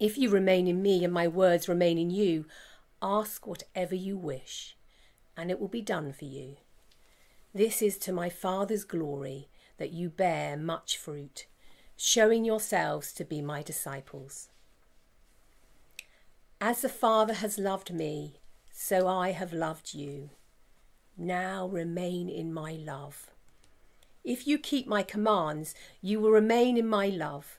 If you remain in me and my words remain in you, ask whatever you wish, and it will be done for you. This is to my Father's glory that you bear much fruit, showing yourselves to be my disciples. As the Father has loved me, so I have loved you. Now remain in my love. If you keep my commands, you will remain in my love,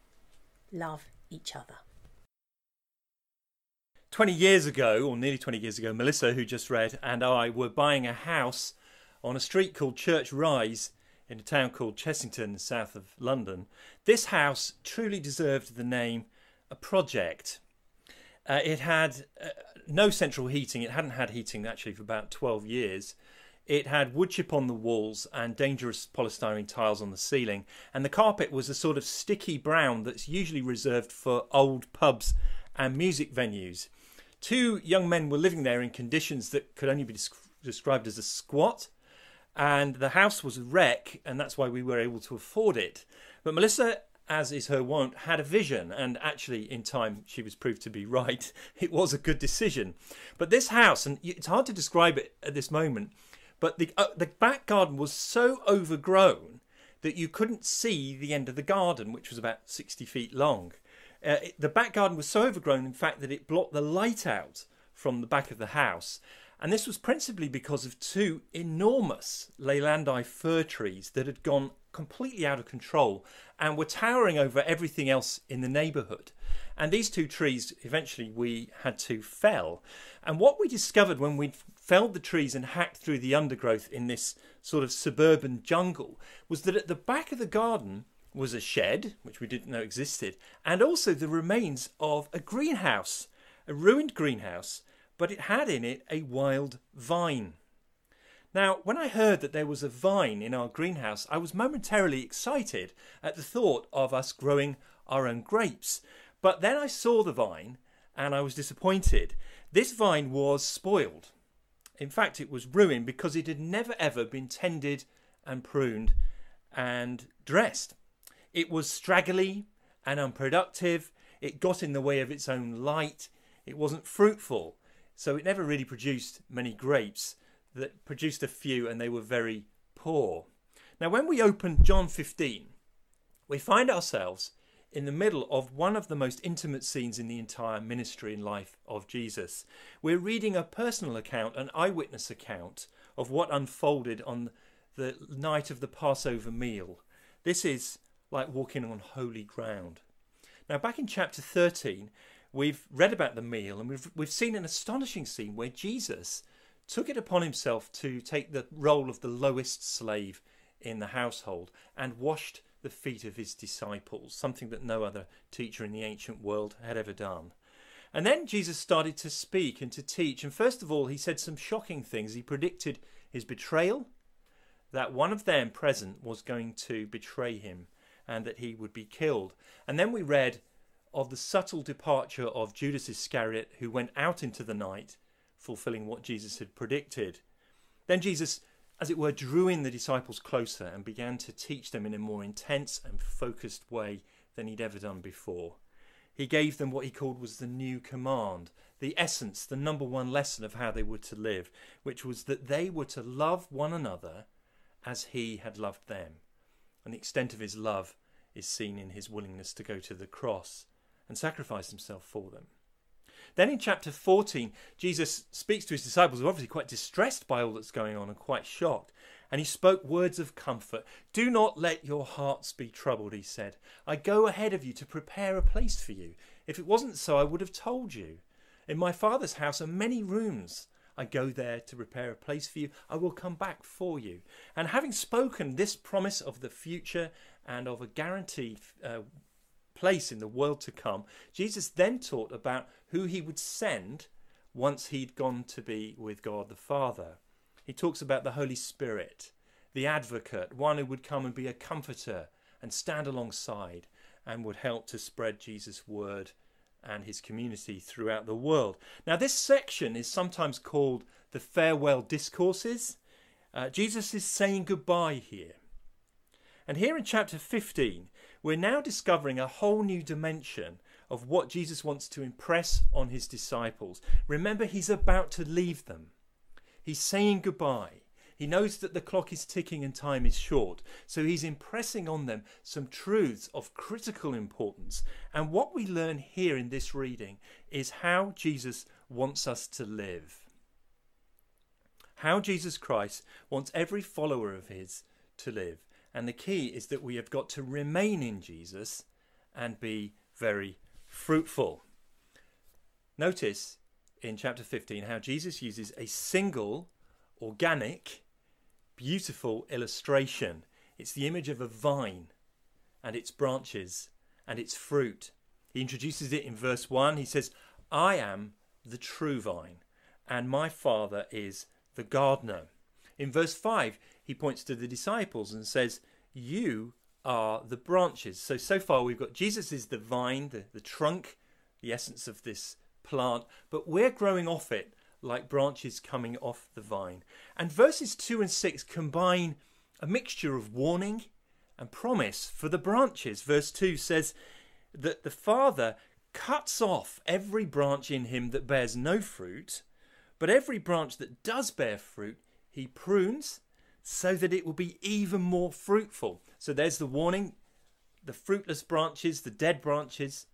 love each other. 20 years ago, or nearly 20 years ago, Melissa, who just read, and I were buying a house on a street called Church Rise in a town called Chessington, south of London. This house truly deserved the name a project. Uh, it had uh, no central heating. It hadn't had heating actually for about 12 years. It had wood chip on the walls and dangerous polystyrene tiles on the ceiling. And the carpet was a sort of sticky brown that's usually reserved for old pubs and music venues. Two young men were living there in conditions that could only be described as a squat. And the house was a wreck, and that's why we were able to afford it. But Melissa as is her wont, had a vision, and actually, in time, she was proved to be right. It was a good decision. But this house, and it's hard to describe it at this moment, but the uh, the back garden was so overgrown that you couldn't see the end of the garden, which was about sixty feet long. Uh, it, the back garden was so overgrown, in fact, that it blocked the light out from the back of the house. And this was principally because of two enormous Leylandii fir trees that had gone completely out of control and were towering over everything else in the neighbourhood. And these two trees eventually we had to fell. And what we discovered when we felled the trees and hacked through the undergrowth in this sort of suburban jungle was that at the back of the garden was a shed, which we didn't know existed, and also the remains of a greenhouse, a ruined greenhouse, but it had in it a wild vine. Now, when I heard that there was a vine in our greenhouse, I was momentarily excited at the thought of us growing our own grapes. But then I saw the vine and I was disappointed. This vine was spoiled. In fact, it was ruined because it had never ever been tended and pruned and dressed. It was straggly and unproductive. It got in the way of its own light. It wasn't fruitful. So it never really produced many grapes that produced a few and they were very poor. Now, when we open John 15, we find ourselves in the middle of one of the most intimate scenes in the entire ministry and life of Jesus. We're reading a personal account, an eyewitness account of what unfolded on the night of the Passover meal. This is like walking on holy ground. Now, back in chapter 13, we've read about the meal and we've, we've seen an astonishing scene where Jesus took it upon himself to take the role of the lowest slave in the household and washed the feet of his disciples, something that no other teacher in the ancient world had ever done. And then Jesus started to speak and to teach. And first of all, he said some shocking things. He predicted his betrayal, that one of them present was going to betray him and that he would be killed. And then we read of the subtle departure of Judas Iscariot, who went out into the night, fulfilling what Jesus had predicted. Then Jesus, as it were, drew in the disciples closer and began to teach them in a more intense and focused way than he'd ever done before. He gave them what he called was the new command, the essence, the number one lesson of how they were to live, which was that they were to love one another as he had loved them. And the extent of his love is seen in his willingness to go to the cross and sacrifice himself for them. Then in chapter 14, Jesus speaks to his disciples who are obviously quite distressed by all that's going on and quite shocked. And he spoke words of comfort. Do not let your hearts be troubled, he said. I go ahead of you to prepare a place for you. If it wasn't so, I would have told you. In my Father's house are many rooms. I go there to prepare a place for you. I will come back for you. And having spoken this promise of the future and of a guarantee uh, place in the world to come, Jesus then taught about who he would send once he'd gone to be with God the Father. He talks about the Holy Spirit, the advocate, one who would come and be a comforter and stand alongside and would help to spread Jesus' word and his community throughout the world. Now, this section is sometimes called the farewell discourses. Uh, Jesus is saying goodbye here. And here in chapter 15, we're now discovering a whole new dimension of what Jesus wants to impress on his disciples. Remember, he's about to leave them. He's saying goodbye. He knows that the clock is ticking and time is short, so he's impressing on them some truths of critical importance. And what we learn here in this reading is how Jesus wants us to live. How Jesus Christ wants every follower of his to live. And the key is that we have got to remain in Jesus and be very fruitful. Notice in chapter 15 how Jesus uses a single, organic, beautiful illustration. It's the image of a vine and its branches and its fruit. He introduces it in verse 1. He says, I am the true vine, and my Father is the gardener. In verse 5, he points to the disciples and says, You are the branches. So, so far we've got Jesus is the vine, the, the trunk, the essence of this plant, but we're growing off it like branches coming off the vine. And verses 2 and 6 combine a mixture of warning and promise for the branches. Verse 2 says that the Father cuts off every branch in him that bears no fruit, but every branch that does bear fruit, he prunes so that it will be even more fruitful. So there's the warning the fruitless branches, the dead branches,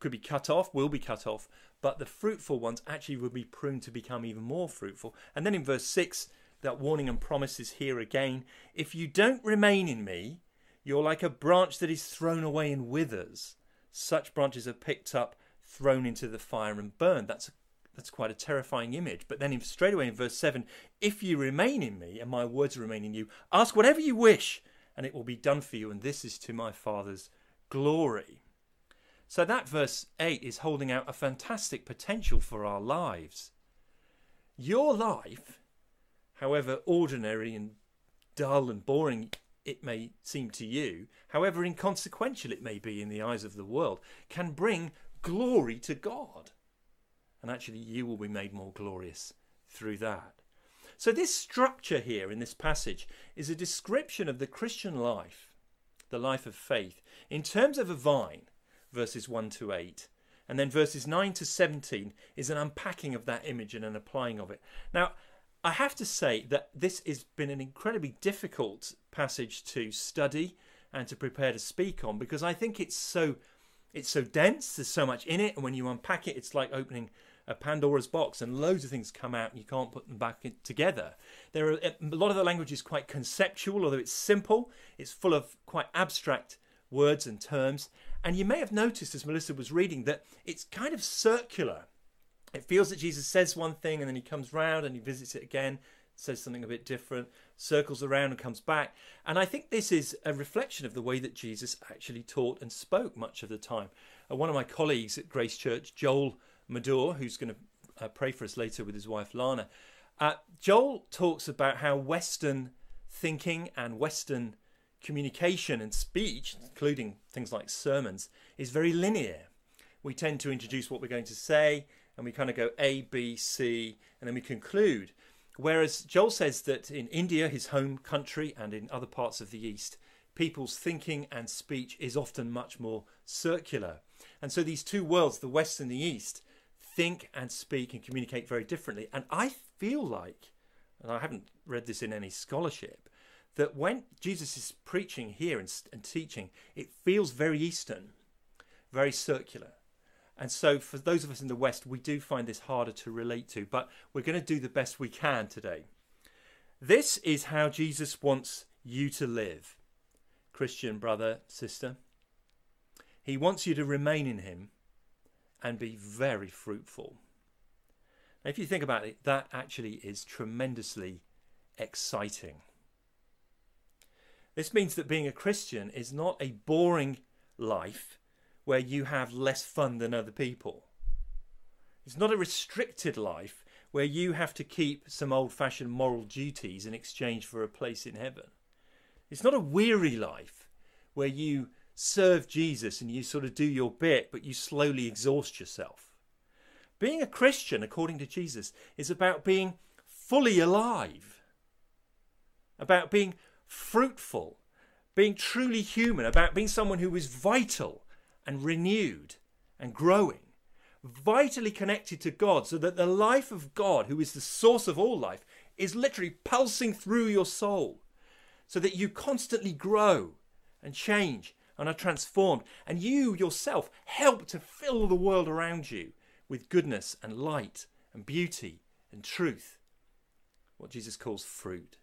could be cut off, will be cut off, but the fruitful ones actually will be pruned to become even more fruitful. And then in verse 6, that warning and promise is here again. If you don't remain in me, you're like a branch that is thrown away and withers. Such branches are picked up, thrown into the fire, and burned. That's a that's quite a terrifying image. But then, in, straight away in verse 7, if you remain in me and my words remain in you, ask whatever you wish, and it will be done for you, and this is to my Father's glory. So, that verse 8 is holding out a fantastic potential for our lives. Your life, however ordinary and dull and boring it may seem to you, however inconsequential it may be in the eyes of the world, can bring glory to God and actually you will be made more glorious through that. So, this structure here in this passage is a description of the Christian life, the life of faith, in terms of a vine, verses 1 to 8. And then verses 9 to 17 is an unpacking of that image and an applying of it. Now, I have to say that this has been an incredibly difficult passage to study and to prepare to speak on because I think it's so it's so dense, there's so much in it, and when you unpack it, it's like opening a Pandora's box and loads of things come out and you can't put them back together. There are a lot of the language is quite conceptual, although it's simple. It's full of quite abstract words and terms, And you may have noticed as Melissa was reading that it's kind of circular. It feels that Jesus says one thing and then he comes round and he visits it again, says something a bit different, circles around and comes back. And I think this is a reflection of the way that Jesus actually taught and spoke much of the time. Uh, one of my colleagues at Grace Church, Joel Madore, who's going to uh, pray for us later with his wife Lana, uh, Joel talks about how Western thinking and Western communication and speech, including things like sermons, is very linear. We tend to introduce what we're going to say and we kind of go A, B, C, and then we conclude. Whereas Joel says that in India, his home country, and in other parts of the East, people's thinking and speech is often much more circular. And so these two worlds, the West and the East, think and speak and communicate very differently. And I feel like, and I haven't read this in any scholarship, that when Jesus is preaching here and, and teaching, it feels very Eastern, very circular. And so, for those of us in the West, we do find this harder to relate to, but we're going to do the best we can today. This is how Jesus wants you to live, Christian brother, sister. He wants you to remain in Him and be very fruitful. Now, if you think about it, that actually is tremendously exciting. This means that being a Christian is not a boring life where you have less fun than other people. It's not a restricted life where you have to keep some old fashioned moral duties in exchange for a place in heaven. It's not a weary life where you serve Jesus and you sort of do your bit, but you slowly exhaust yourself. Being a Christian, according to Jesus, is about being fully alive, about being fruitful, being truly human, about being someone who is vital and renewed and growing, vitally connected to God, so that the life of God, who is the source of all life, is literally pulsing through your soul, so that you constantly grow and change and are transformed, and you yourself help to fill the world around you with goodness and light and beauty and truth. What Jesus calls fruit.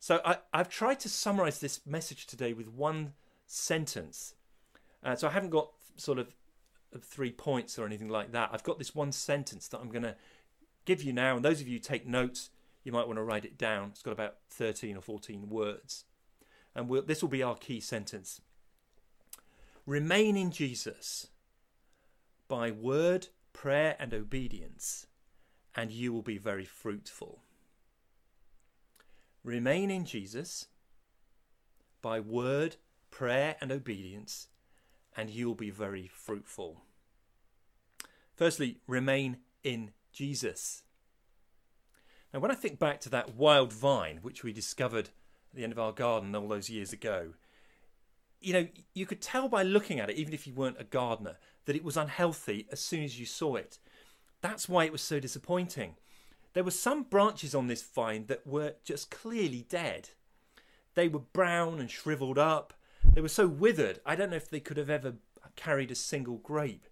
So I, have tried to summarize this message today with one sentence. Uh, so I haven't got sort of three points or anything like that. I've got this one sentence that I'm going to give you now. And those of you take notes, you might want to write it down. It's got about 13 or 14 words. And we'll, this will be our key sentence. Remain in Jesus by word, prayer, and obedience, and you will be very fruitful. Remain in Jesus by word, prayer, and obedience, and you will be very fruitful. Firstly, remain in Jesus. Now, when I think back to that wild vine which we discovered at the end of our garden all those years ago, you know, you could tell by looking at it, even if you weren't a gardener, that it was unhealthy as soon as you saw it. That's why it was so disappointing. There were some branches on this vine that were just clearly dead. They were brown and shriveled up. They were so withered, I don't know if they could have ever carried a single grape.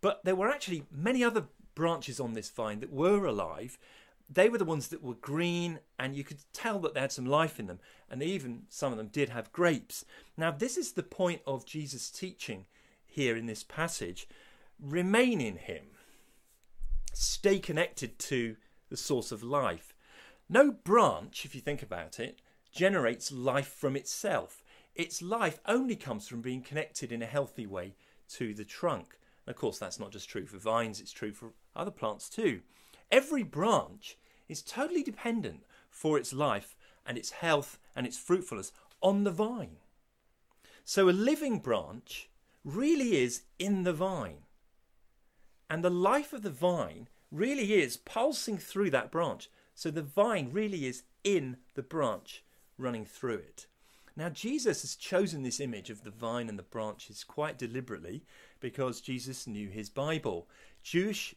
But there were actually many other branches on this vine that were alive. They were the ones that were green, and you could tell that they had some life in them, and even some of them did have grapes. Now, this is the point of Jesus' teaching here in this passage. Remain in Him, stay connected to the source of life. No branch, if you think about it, generates life from itself. Its life only comes from being connected in a healthy way to the trunk. And of course, that's not just true for vines, it's true for other plants too. Every branch is totally dependent for its life and its health and its fruitfulness on the vine. So a living branch really is in the vine. And the life of the vine really is pulsing through that branch. So the vine really is in the branch, running through it. Now, Jesus has chosen this image of the vine and the branches quite deliberately because Jesus knew his Bible. Jewish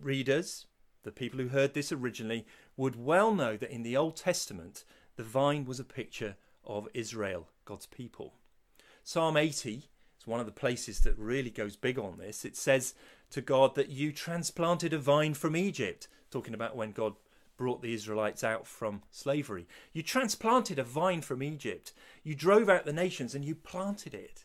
readers, the people who heard this originally, would well know that in the Old Testament, the vine was a picture of Israel, God's people. Psalm 80 is one of the places that really goes big on this. It says, to God that you transplanted a vine from Egypt, talking about when God brought the Israelites out from slavery. You transplanted a vine from Egypt. You drove out the nations and you planted it.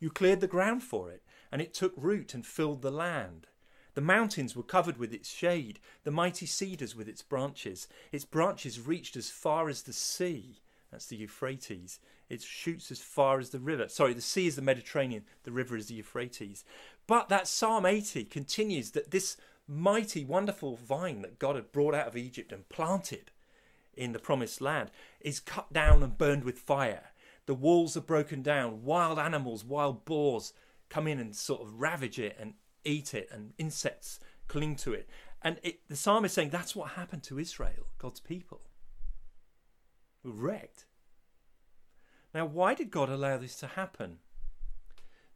You cleared the ground for it, and it took root and filled the land. The mountains were covered with its shade, the mighty cedars with its branches. Its branches reached as far as the sea. That's the Euphrates. It shoots as far as the river. Sorry, the sea is the Mediterranean, the river is the Euphrates. But that Psalm 80 continues that this mighty, wonderful vine that God had brought out of Egypt and planted in the promised land is cut down and burned with fire. The walls are broken down. Wild animals, wild boars come in and sort of ravage it and eat it, and insects cling to it. And it, the psalm is saying that's what happened to Israel, God's people. Were wrecked. Now, why did God allow this to happen?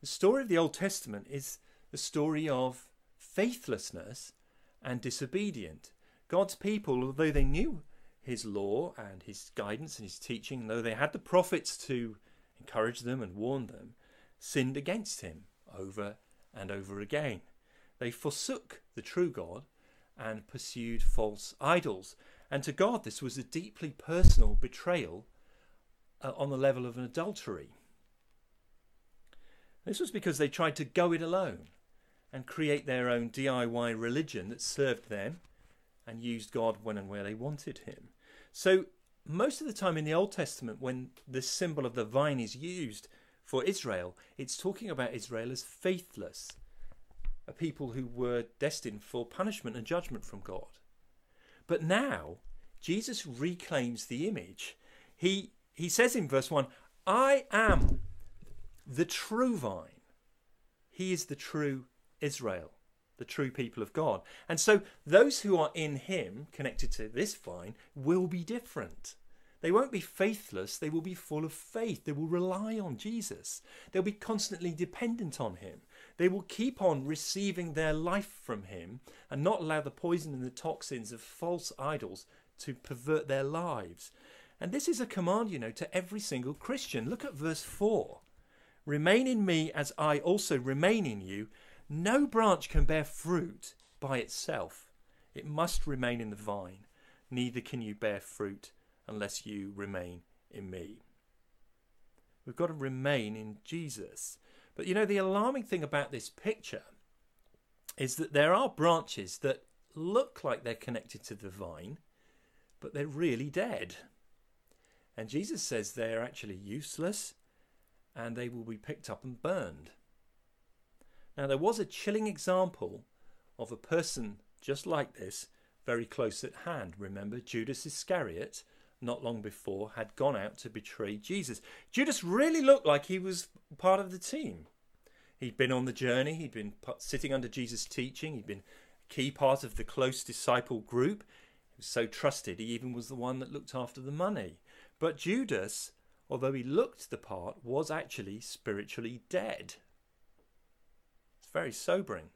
The story of the Old Testament is the story of faithlessness and disobedient. God's people, although they knew his law and his guidance and his teaching, though they had the prophets to encourage them and warn them, sinned against him over and over again. They forsook the true God and pursued false idols. And to God, this was a deeply personal betrayal uh, on the level of an adultery. This was because they tried to go it alone and create their own DIY religion that served them and used God when and where they wanted Him. So, most of the time in the Old Testament, when the symbol of the vine is used for Israel, it's talking about Israel as faithless, a people who were destined for punishment and judgment from God. But now, Jesus reclaims the image. He, he says in verse 1 I am the true vine. He is the true Israel, the true people of God. And so those who are in Him, connected to this vine, will be different. They won't be faithless, they will be full of faith. They will rely on Jesus. They'll be constantly dependent on Him. They will keep on receiving their life from Him and not allow the poison and the toxins of false idols to pervert their lives. And this is a command, you know, to every single Christian. Look at verse 4 Remain in me as I also remain in you. No branch can bear fruit by itself, it must remain in the vine. Neither can you bear fruit unless you remain in me. We've got to remain in Jesus. But you know, the alarming thing about this picture is that there are branches that look like they're connected to the vine, but they're really dead. And Jesus says they're actually useless and they will be picked up and burned. Now, there was a chilling example of a person just like this very close at hand. Remember, Judas Iscariot, not long before, had gone out to betray Jesus. Judas really looked like he was part of the team. He'd been on the journey, he'd been sitting under Jesus' teaching, he'd been a key part of the close disciple group. He was so trusted, he even was the one that looked after the money. But Judas, although he looked the part, was actually spiritually dead. It's very sobering.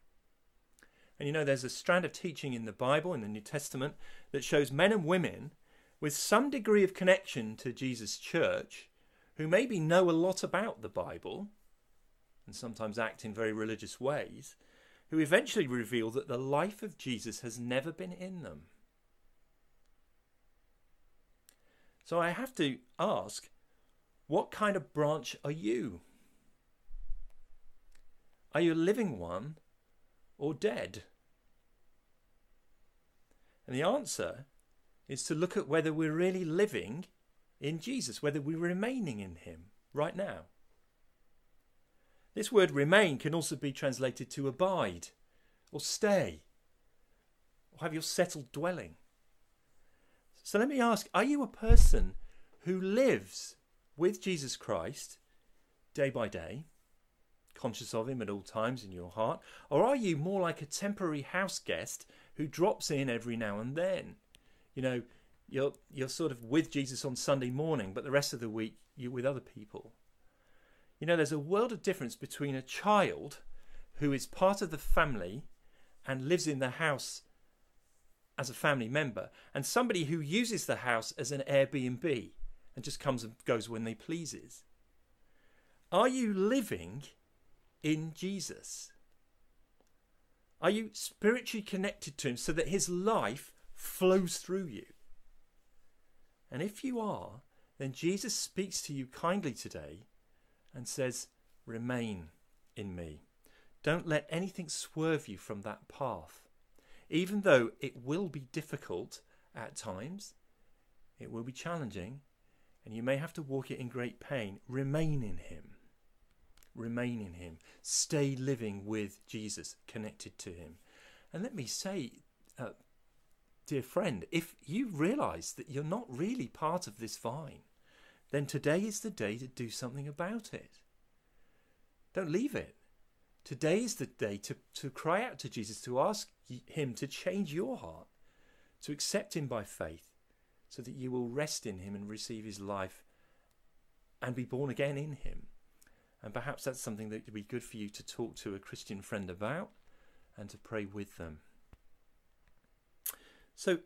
And you know, there's a strand of teaching in the Bible, in the New Testament, that shows men and women with some degree of connection to Jesus' church, who maybe know a lot about the Bible and sometimes act in very religious ways, who eventually reveal that the life of Jesus has never been in them. So I have to ask, what kind of branch are you? Are you a living one or dead? And the answer is to look at whether we're really living in Jesus, whether we're remaining in Him right now. This word remain can also be translated to abide or stay or have your settled dwelling. So let me ask are you a person who lives with Jesus Christ day by day, conscious of Him at all times in your heart? Or are you more like a temporary house guest who drops in every now and then? You know, you're you're sort of with Jesus on Sunday morning, but the rest of the week you're with other people. You know, there's a world of difference between a child who is part of the family and lives in the house as a family member, and somebody who uses the house as an Airbnb and just comes and goes when they pleases. Are you living in Jesus? Are you spiritually connected to Him so that His life flows through you. And if you are, then Jesus speaks to you kindly today and says, remain in me. Don't let anything swerve you from that path. Even though it will be difficult at times, it will be challenging, and you may have to walk it in great pain, remain in Him. Remain in Him. Stay living with Jesus, connected to Him. And let me say, uh, dear friend, if you realize that you're not really part of this vine, then today is the day to do something about it. Don't leave it. Today is the day to, to cry out to Jesus, to ask Him to change your heart, to accept Him by faith, so that you will rest in Him and receive His life and be born again in Him. And perhaps that's something that would be good for you to talk to a Christian friend about and to pray with them. So,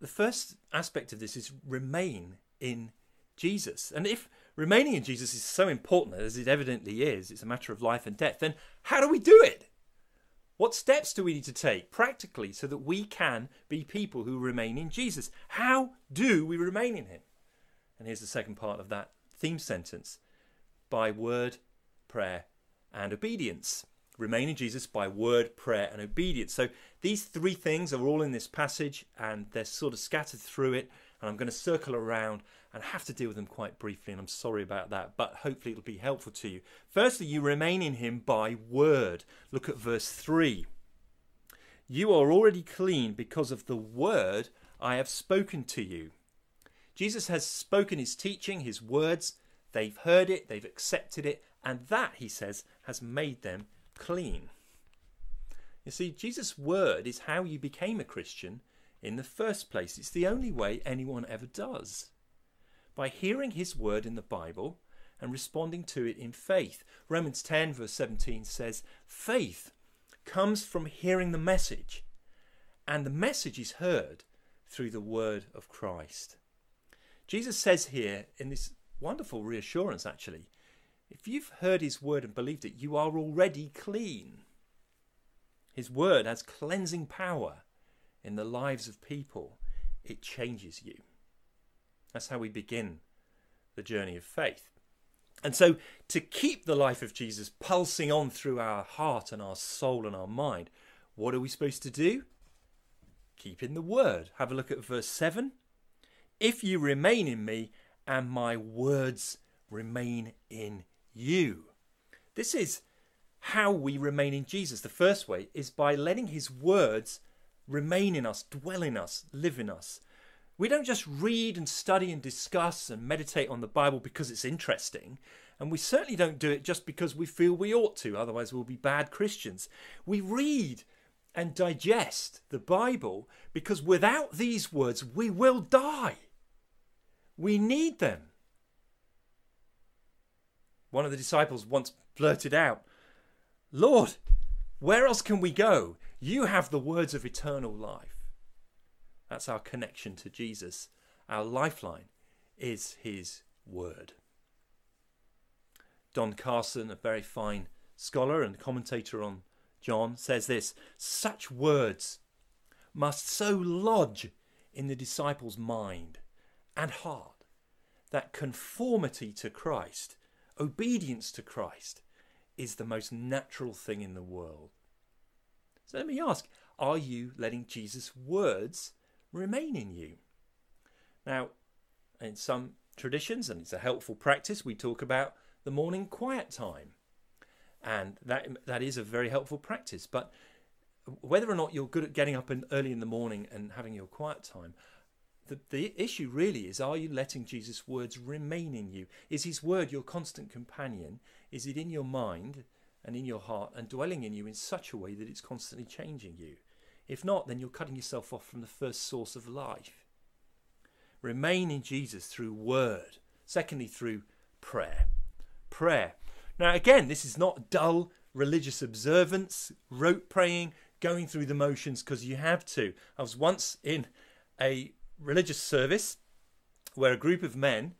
the first aspect of this is remain in Jesus. And if remaining in Jesus is so important, as it evidently is, it's a matter of life and death, then how do we do it? What steps do we need to take practically so that we can be people who remain in Jesus? How do we remain in Him? And here's the second part of that theme sentence by word, prayer, and obedience. Remain in Jesus by word, prayer, and obedience. So these three things are all in this passage and they're sort of scattered through it. And I'm going to circle around and have to deal with them quite briefly, and I'm sorry about that, but hopefully it'll be helpful to you. Firstly, you remain in him by word. Look at verse 3. You are already clean because of the word I have spoken to you. Jesus has spoken his teaching, his words. They've heard it, they've accepted it, and that, he says, has made them clean. You see, Jesus' word is how you became a Christian in the first place. It's the only way anyone ever does by hearing his word in the Bible and responding to it in faith. Romans 10, verse 17 says, Faith comes from hearing the message, and the message is heard through the word of Christ. Jesus says here, in this wonderful reassurance actually, if you've heard his word and believed it, you are already clean. His word has cleansing power in the lives of people, it changes you. That's how we begin the journey of faith. And so, to keep the life of Jesus pulsing on through our heart and our soul and our mind, what are we supposed to do? Keep in the Word. Have a look at verse 7. If you remain in me and my words remain in you. This is how we remain in Jesus. The first way is by letting his words remain in us, dwell in us, live in us. We don't just read and study and discuss and meditate on the Bible because it's interesting. And we certainly don't do it just because we feel we ought to, otherwise, we'll be bad Christians. We read and digest the Bible because without these words, we will die. We need them. One of the disciples once blurted out, Lord, where else can we go? You have the words of eternal life. That's our connection to Jesus. Our lifeline is his word. Don Carson, a very fine scholar and commentator on John, says this Such words must so lodge in the disciple's mind and heart that conformity to Christ, obedience to Christ, is the most natural thing in the world. So let me ask are you letting Jesus' words remain in you. Now, in some traditions, and it's a helpful practice, we talk about the morning quiet time. And that that is a very helpful practice. But whether or not you're good at getting up in, early in the morning and having your quiet time, the, the issue really is are you letting Jesus' words remain in you? Is his word your constant companion? Is it in your mind and in your heart and dwelling in you in such a way that it's constantly changing you? If not, then you're cutting yourself off from the first source of life. Remain in Jesus through word. Secondly, through prayer. Prayer. Now, again, this is not dull religious observance, rote praying, going through the motions because you have to. I was once in a religious service where a group of men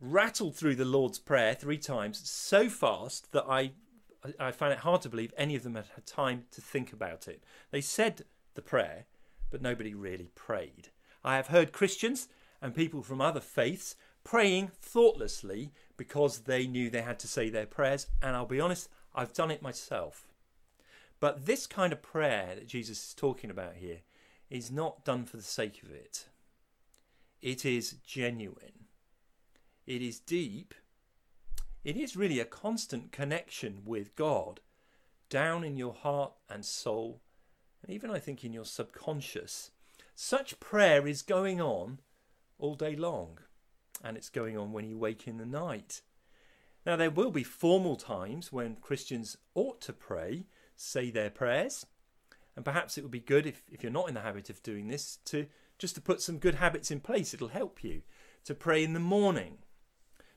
rattled through the Lord's Prayer three times so fast that I I find it hard to believe any of them had had time to think about it. They said the prayer, but nobody really prayed. I have heard Christians and people from other faiths praying thoughtlessly because they knew they had to say their prayers. And I'll be honest, I've done it myself. But this kind of prayer that Jesus is talking about here is not done for the sake of it. It is genuine. It is deep. It is really a constant connection with God down in your heart and soul, and even I think in your subconscious. Such prayer is going on all day long, and it's going on when you wake in the night. Now, there will be formal times when Christians ought to pray, say their prayers, and perhaps it would be good if, if you're not in the habit of doing this to just to put some good habits in place. It'll help you to pray in the morning,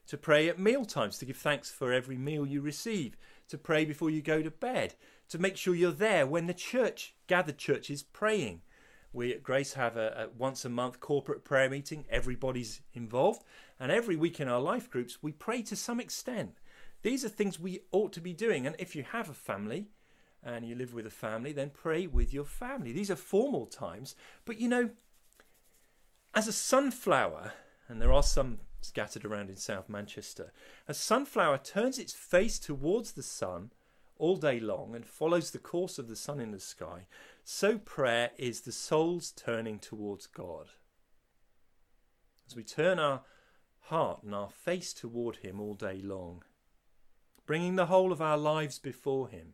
to pray at meal times, to give thanks for every meal you receive, to pray before you go to bed, to make sure you're there when the church, gathered church, is praying. We at Grace have a, a once a month corporate prayer meeting. Everybody's involved, and every week in our life groups we pray to some extent. These are things we ought to be doing, and if you have a family, and you live with a family, then pray with your family. These are formal times. But you know, as a sunflower, and there are some scattered around in South Manchester, a sunflower turns its face towards the sun all day long and follows the course of the sun in the sky, so prayer is the soul's turning towards God. As we turn our heart and our face toward Him all day long, bringing the whole of our lives before Him,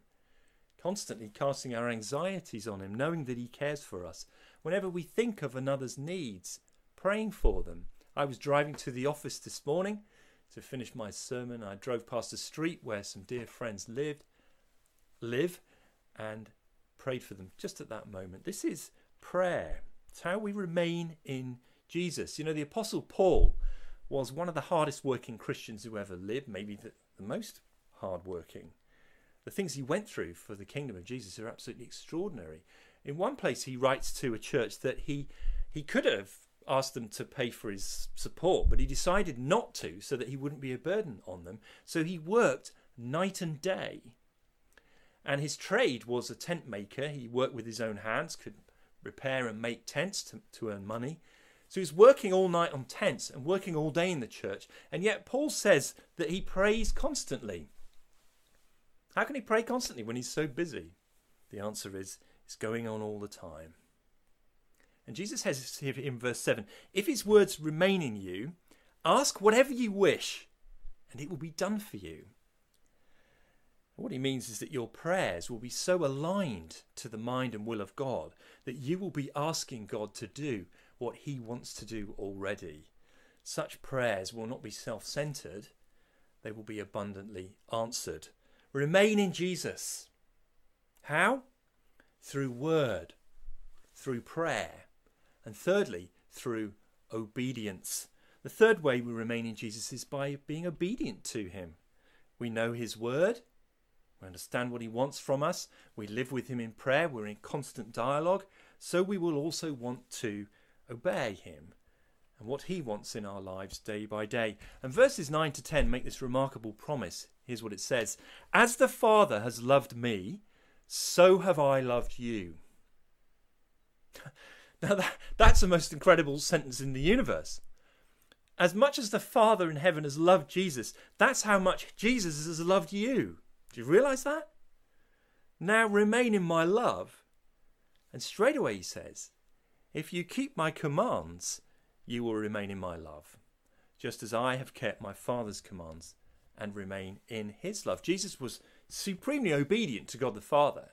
constantly casting our anxieties on Him, knowing that He cares for us. Whenever we think of another's needs, praying for them. I was driving to the office this morning to finish my sermon. I drove past a street where some dear friends lived, live, and prayed for them just at that moment. This is prayer. It's how we remain in Jesus. You know, the Apostle Paul was one of the hardest working Christians who ever lived, maybe the, the most hard working the things he went through for the kingdom of Jesus are absolutely extraordinary. In one place, he writes to a church that he he could have asked them to pay for his support, but he decided not to so that he wouldn't be a burden on them. So he worked night and day. And his trade was a tent maker. He worked with his own hands, could repair and make tents to, to earn money. So he's working all night on tents and working all day in the church. And yet Paul says that he prays constantly. How can he pray constantly when he's so busy? The answer is it's going on all the time. And Jesus says here in verse 7 If his words remain in you, ask whatever you wish, and it will be done for you. What he means is that your prayers will be so aligned to the mind and will of God that you will be asking God to do what he wants to do already. Such prayers will not be self centered, they will be abundantly answered. Remain in Jesus. How? Through word, through prayer, and thirdly, through obedience. The third way we remain in Jesus is by being obedient to him. We know his word, we understand what he wants from us, we live with him in prayer, we're in constant dialogue, so we will also want to obey him and what he wants in our lives day by day. And verses 9 to 10 make this remarkable promise. Here's what it says As the Father has loved me, so have I loved you. now, that, that's the most incredible sentence in the universe. As much as the Father in heaven has loved Jesus, that's how much Jesus has loved you. Do you realize that? Now remain in my love. And straight away he says, If you keep my commands, you will remain in my love, just as I have kept my Father's commands and remain in his love. Jesus was supremely obedient to God the Father.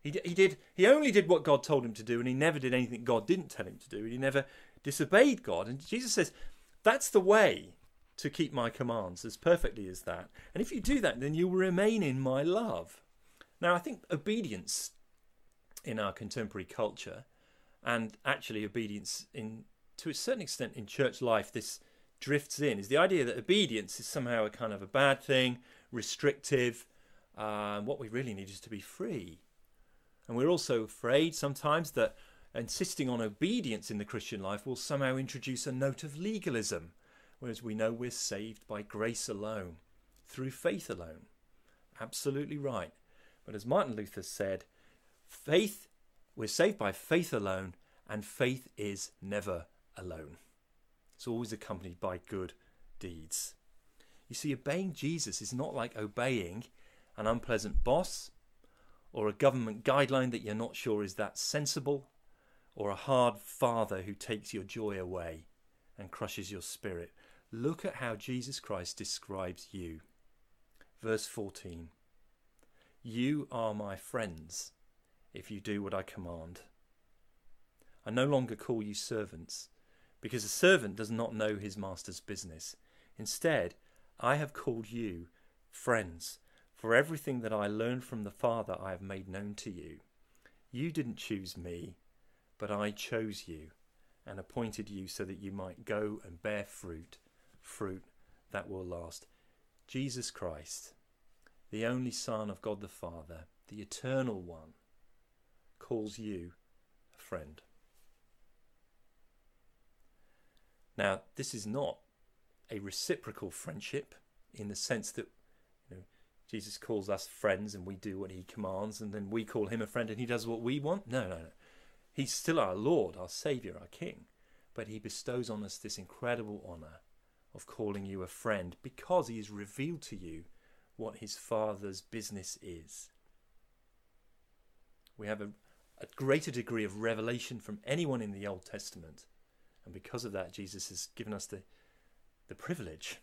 He, he did he only did what God told him to do and he never did anything God didn't tell him to do. He never disobeyed God. And Jesus says, that's the way to keep my commands as perfectly as that. And if you do that, then you will remain in my love. Now, I think obedience in our contemporary culture, and actually obedience in to a certain extent in church life, this drifts in is the idea that obedience is somehow a kind of a bad thing, restrictive. Uh, what we really need is to be free. And we're also afraid sometimes that insisting on obedience in the Christian life will somehow introduce a note of legalism, whereas we know we're saved by grace alone, through faith alone. Absolutely right. But as Martin Luther said, faith, we're saved by faith alone, and faith is never alone. It's always accompanied by good deeds. You see, obeying Jesus is not like obeying an unpleasant boss or a government guideline that you're not sure is that sensible or a hard father who takes your joy away and crushes your spirit. Look at how Jesus Christ describes you. Verse 14 You are my friends if you do what I command. I no longer call you servants, because a servant does not know his master's business. Instead, I have called you friends, for everything that I learned from the Father I have made known to you. You didn't choose me, but I chose you and appointed you so that you might go and bear fruit, fruit that will last. Jesus Christ, the only Son of God the Father, the eternal one, calls you a friend. Now, this is not a reciprocal friendship in the sense that you know, Jesus calls us friends and we do what he commands, and then we call him a friend and he does what we want. No, no, no. He's still our Lord, our Saviour, our King, but he bestows on us this incredible honour of calling you a friend because he has revealed to you what his Father's business is. We have a, a greater degree of revelation from anyone in the Old Testament, and because of that, Jesus has given us the the privilege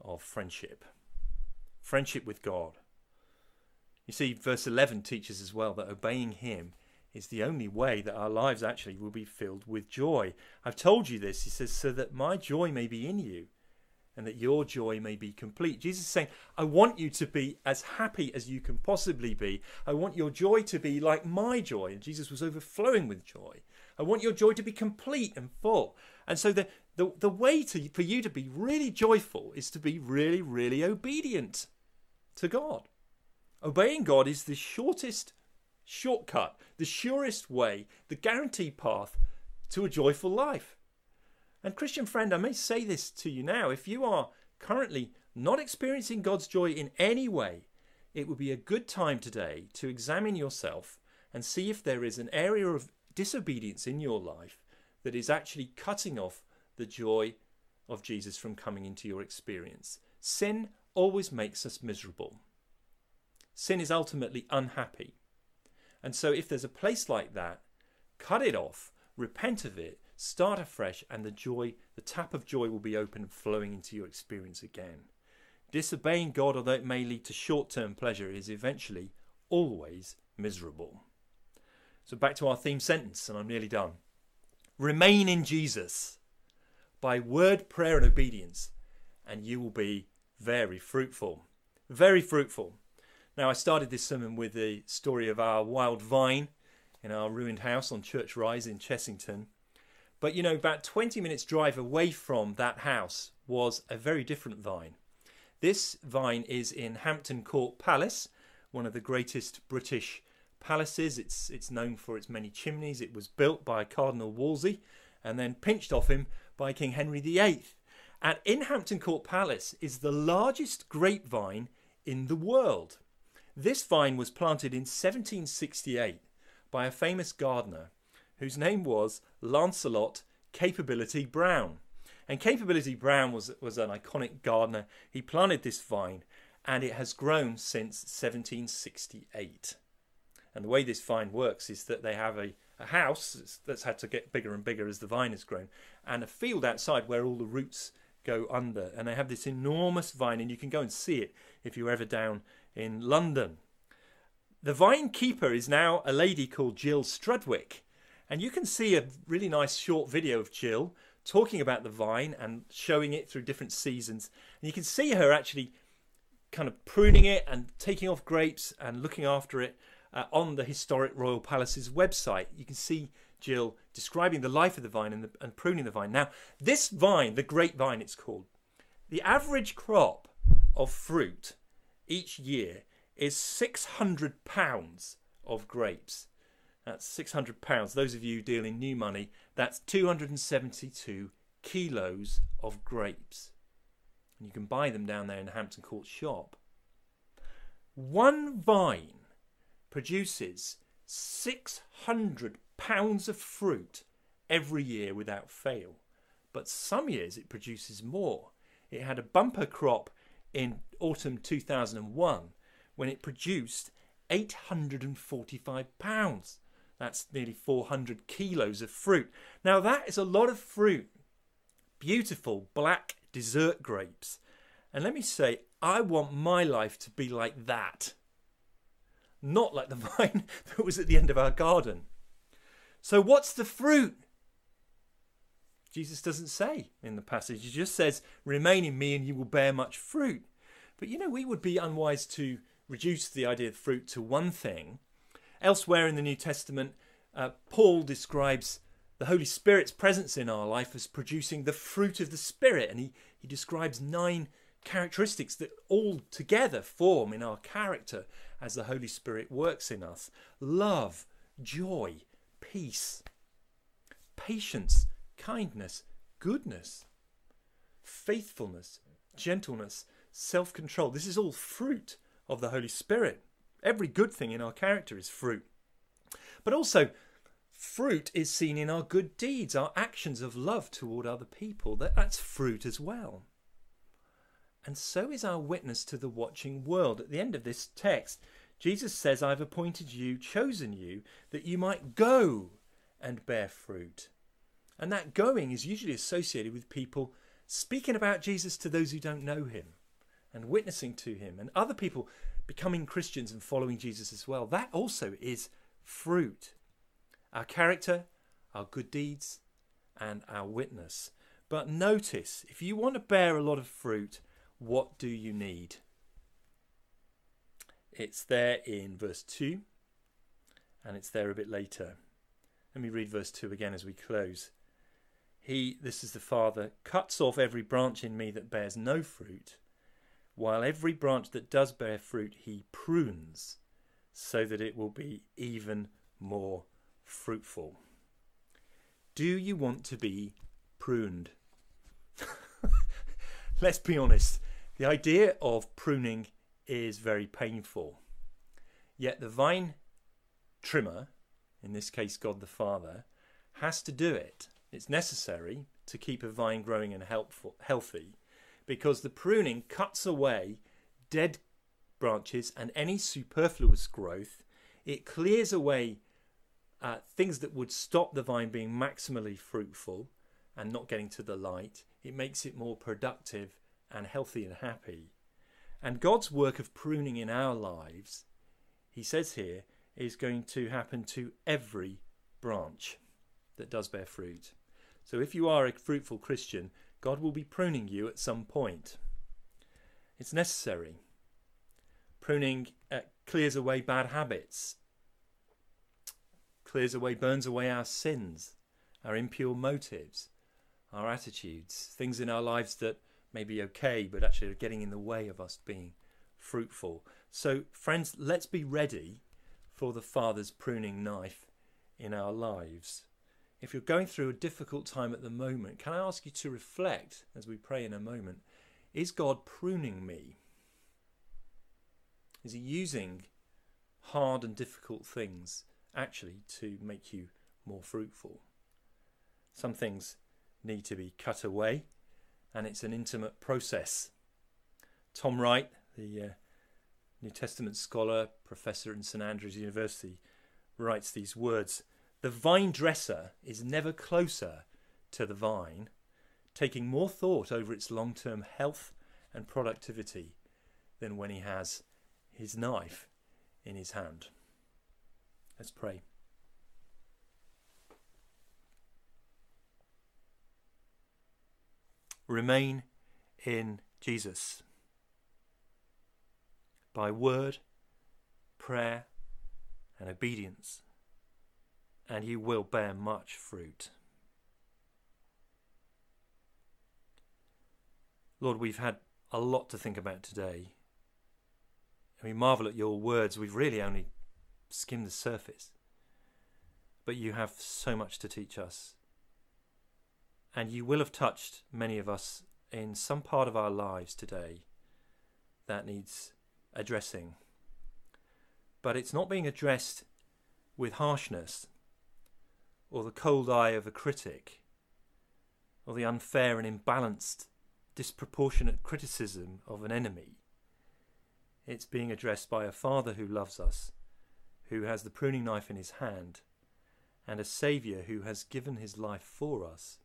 of friendship, friendship with God. You see, verse 11 teaches as well that obeying Him is the only way that our lives actually will be filled with joy. I've told you this, he says, so that my joy may be in you and that your joy may be complete. Jesus is saying, I want you to be as happy as you can possibly be. I want your joy to be like my joy. And Jesus was overflowing with joy. I want your joy to be complete and full. And so the, the, the way to, for you to be really joyful is to be really, really obedient to God. Obeying God is the shortest shortcut, the surest way, the guaranteed path to a joyful life. And, Christian friend, I may say this to you now if you are currently not experiencing God's joy in any way, it would be a good time today to examine yourself and see if there is an area of disobedience in your life that is actually cutting off the joy of Jesus from coming into your experience. Sin always makes us miserable. Sin is ultimately unhappy. And so, if there's a place like that, cut it off, repent of it, start afresh, and the joy, the tap of joy will be open and flowing into your experience again. Disobeying God, although it may lead to short term pleasure, is eventually always miserable. So, back to our theme sentence, and I'm nearly done. Remain in Jesus by word, prayer, and obedience, and you will be very fruitful. Very fruitful. Now, I started this sermon with the story of our wild vine in our ruined house on Church Rise in Chessington. But you know, about 20 minutes' drive away from that house was a very different vine. This vine is in Hampton Court Palace, one of the greatest British palaces. It's, it's known for its many chimneys. It was built by Cardinal Wolsey and then pinched off him by King Henry VIII. And in Hampton Court Palace is the largest grapevine in the world. This vine was planted in 1768 by a famous gardener whose name was Lancelot Capability Brown. And Capability Brown was, was an iconic gardener. He planted this vine and it has grown since 1768. And the way this vine works is that they have a a house that's had to get bigger and bigger as the vine has grown, and a field outside where all the roots go under. And they have this enormous vine, and you can go and see it if you're ever down in London. The vine keeper is now a lady called Jill Strudwick, and you can see a really nice short video of Jill talking about the vine and showing it through different seasons. And you can see her actually kind of pruning it and taking off grapes and looking after it uh, on the Historic Royal Palace's website. You can see Jill describing the life of the vine and, the, and pruning the vine. Now, this vine, the grapevine it's called, the average crop of fruit each year is 600 pounds of grapes. That's 600 pounds. Those of you dealing new money, that's 272 kilos of grapes. And you can buy them down there in the Hampton Court shop. One vine produces 600 pounds of fruit every year without fail. But some years it produces more. it had a bumper crop in autumn 2001 when it produced 845 pounds. That's nearly 400 kilos of fruit. Now, that is a lot of fruit. Beautiful black dessert grapes. And let me say, I want my life to be like that. Not like the vine that was at the end of our garden. So, what's the fruit? Jesus doesn't say in the passage. He just says, Remain in me and you will bear much fruit. But you know, we would be unwise to reduce the idea of fruit to one thing. Elsewhere in the New Testament, uh, Paul describes the Holy Spirit's presence in our life as producing the fruit of the Spirit, and he, he describes nine characteristics that all together form in our character as the Holy Spirit works in us love, joy, peace, patience, kindness, goodness, faithfulness, gentleness, self control. This is all fruit of the Holy Spirit. Every good thing in our character is fruit. But also, fruit is seen in our good deeds, our actions of love toward other people. That, that's fruit as well. And so is our witness to the watching world. At the end of this text, Jesus says, I've appointed you, chosen you, that you might go and bear fruit. And that going is usually associated with people speaking about Jesus to those who don't know him and witnessing to him and other people becoming Christians and following Jesus as well. That also is fruit. Our character, our good deeds, and our witness. But notice, if you want to bear a lot of fruit, what do you need? It's there in verse 2, and it's there a bit later. Let me read verse 2 again as we close. He, this is the Father, cuts off every branch in me that bears no fruit, while every branch that does bear fruit he prunes, so that it will be even more fruitful. Do you want to be pruned? Let's be honest, the idea of pruning is very painful. Yet the vine trimmer, in this case God the Father, has to do it it's necessary to keep a vine growing and helpful, healthy because the pruning cuts away dead branches and any superfluous growth. It clears away uh, things that would stop the vine being maximally fruitful and not getting to the light. It makes it more productive and healthy and happy. And God's work of pruning in our lives, he says here, is going to happen to every branch that does bear fruit. So if you are a fruitful Christian, God will be pruning you at some point. It's necessary. Pruning uh, clears away bad habits, clears away, burns away our sins, our impure motives, our attitudes, things in our lives that may be okay, but actually are getting in the way of us being fruitful. So, friends, let's be ready for the Father's pruning knife in our lives if you're going through a difficult time at the moment, can I ask you to reflect as we pray in a moment? Is God pruning me? Is He using hard and difficult things actually to make you more fruitful? Some things need to be cut away, and it's an intimate process. Tom Wright, the uh, New Testament scholar, professor in St Andrews University, writes these words the vine dresser is never closer to the vine, taking more thought over its long term health and productivity than when he has his knife in his hand. Let's pray. Remain in Jesus by word, prayer, and obedience and you will bear much fruit. Lord, we've had a lot to think about today. And we marvel at your words. We've really only skimmed the surface. But you have so much to teach us. And you will have touched many of us in some part of our lives today that needs addressing. But it's not being addressed with harshness, or the cold eye of a critic, or the unfair and imbalanced disproportionate criticism of an enemy. It's being addressed by a father who loves us, who has the pruning knife in his hand, and a Saviour who has given his life for us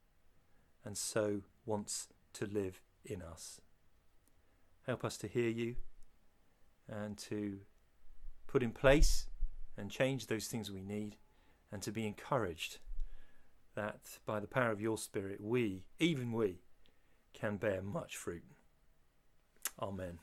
and so wants to live in us. Help us to hear you and to put in place and change those things we need and to be encouraged that by the power of your Spirit, we, even we, can bear much fruit. Amen.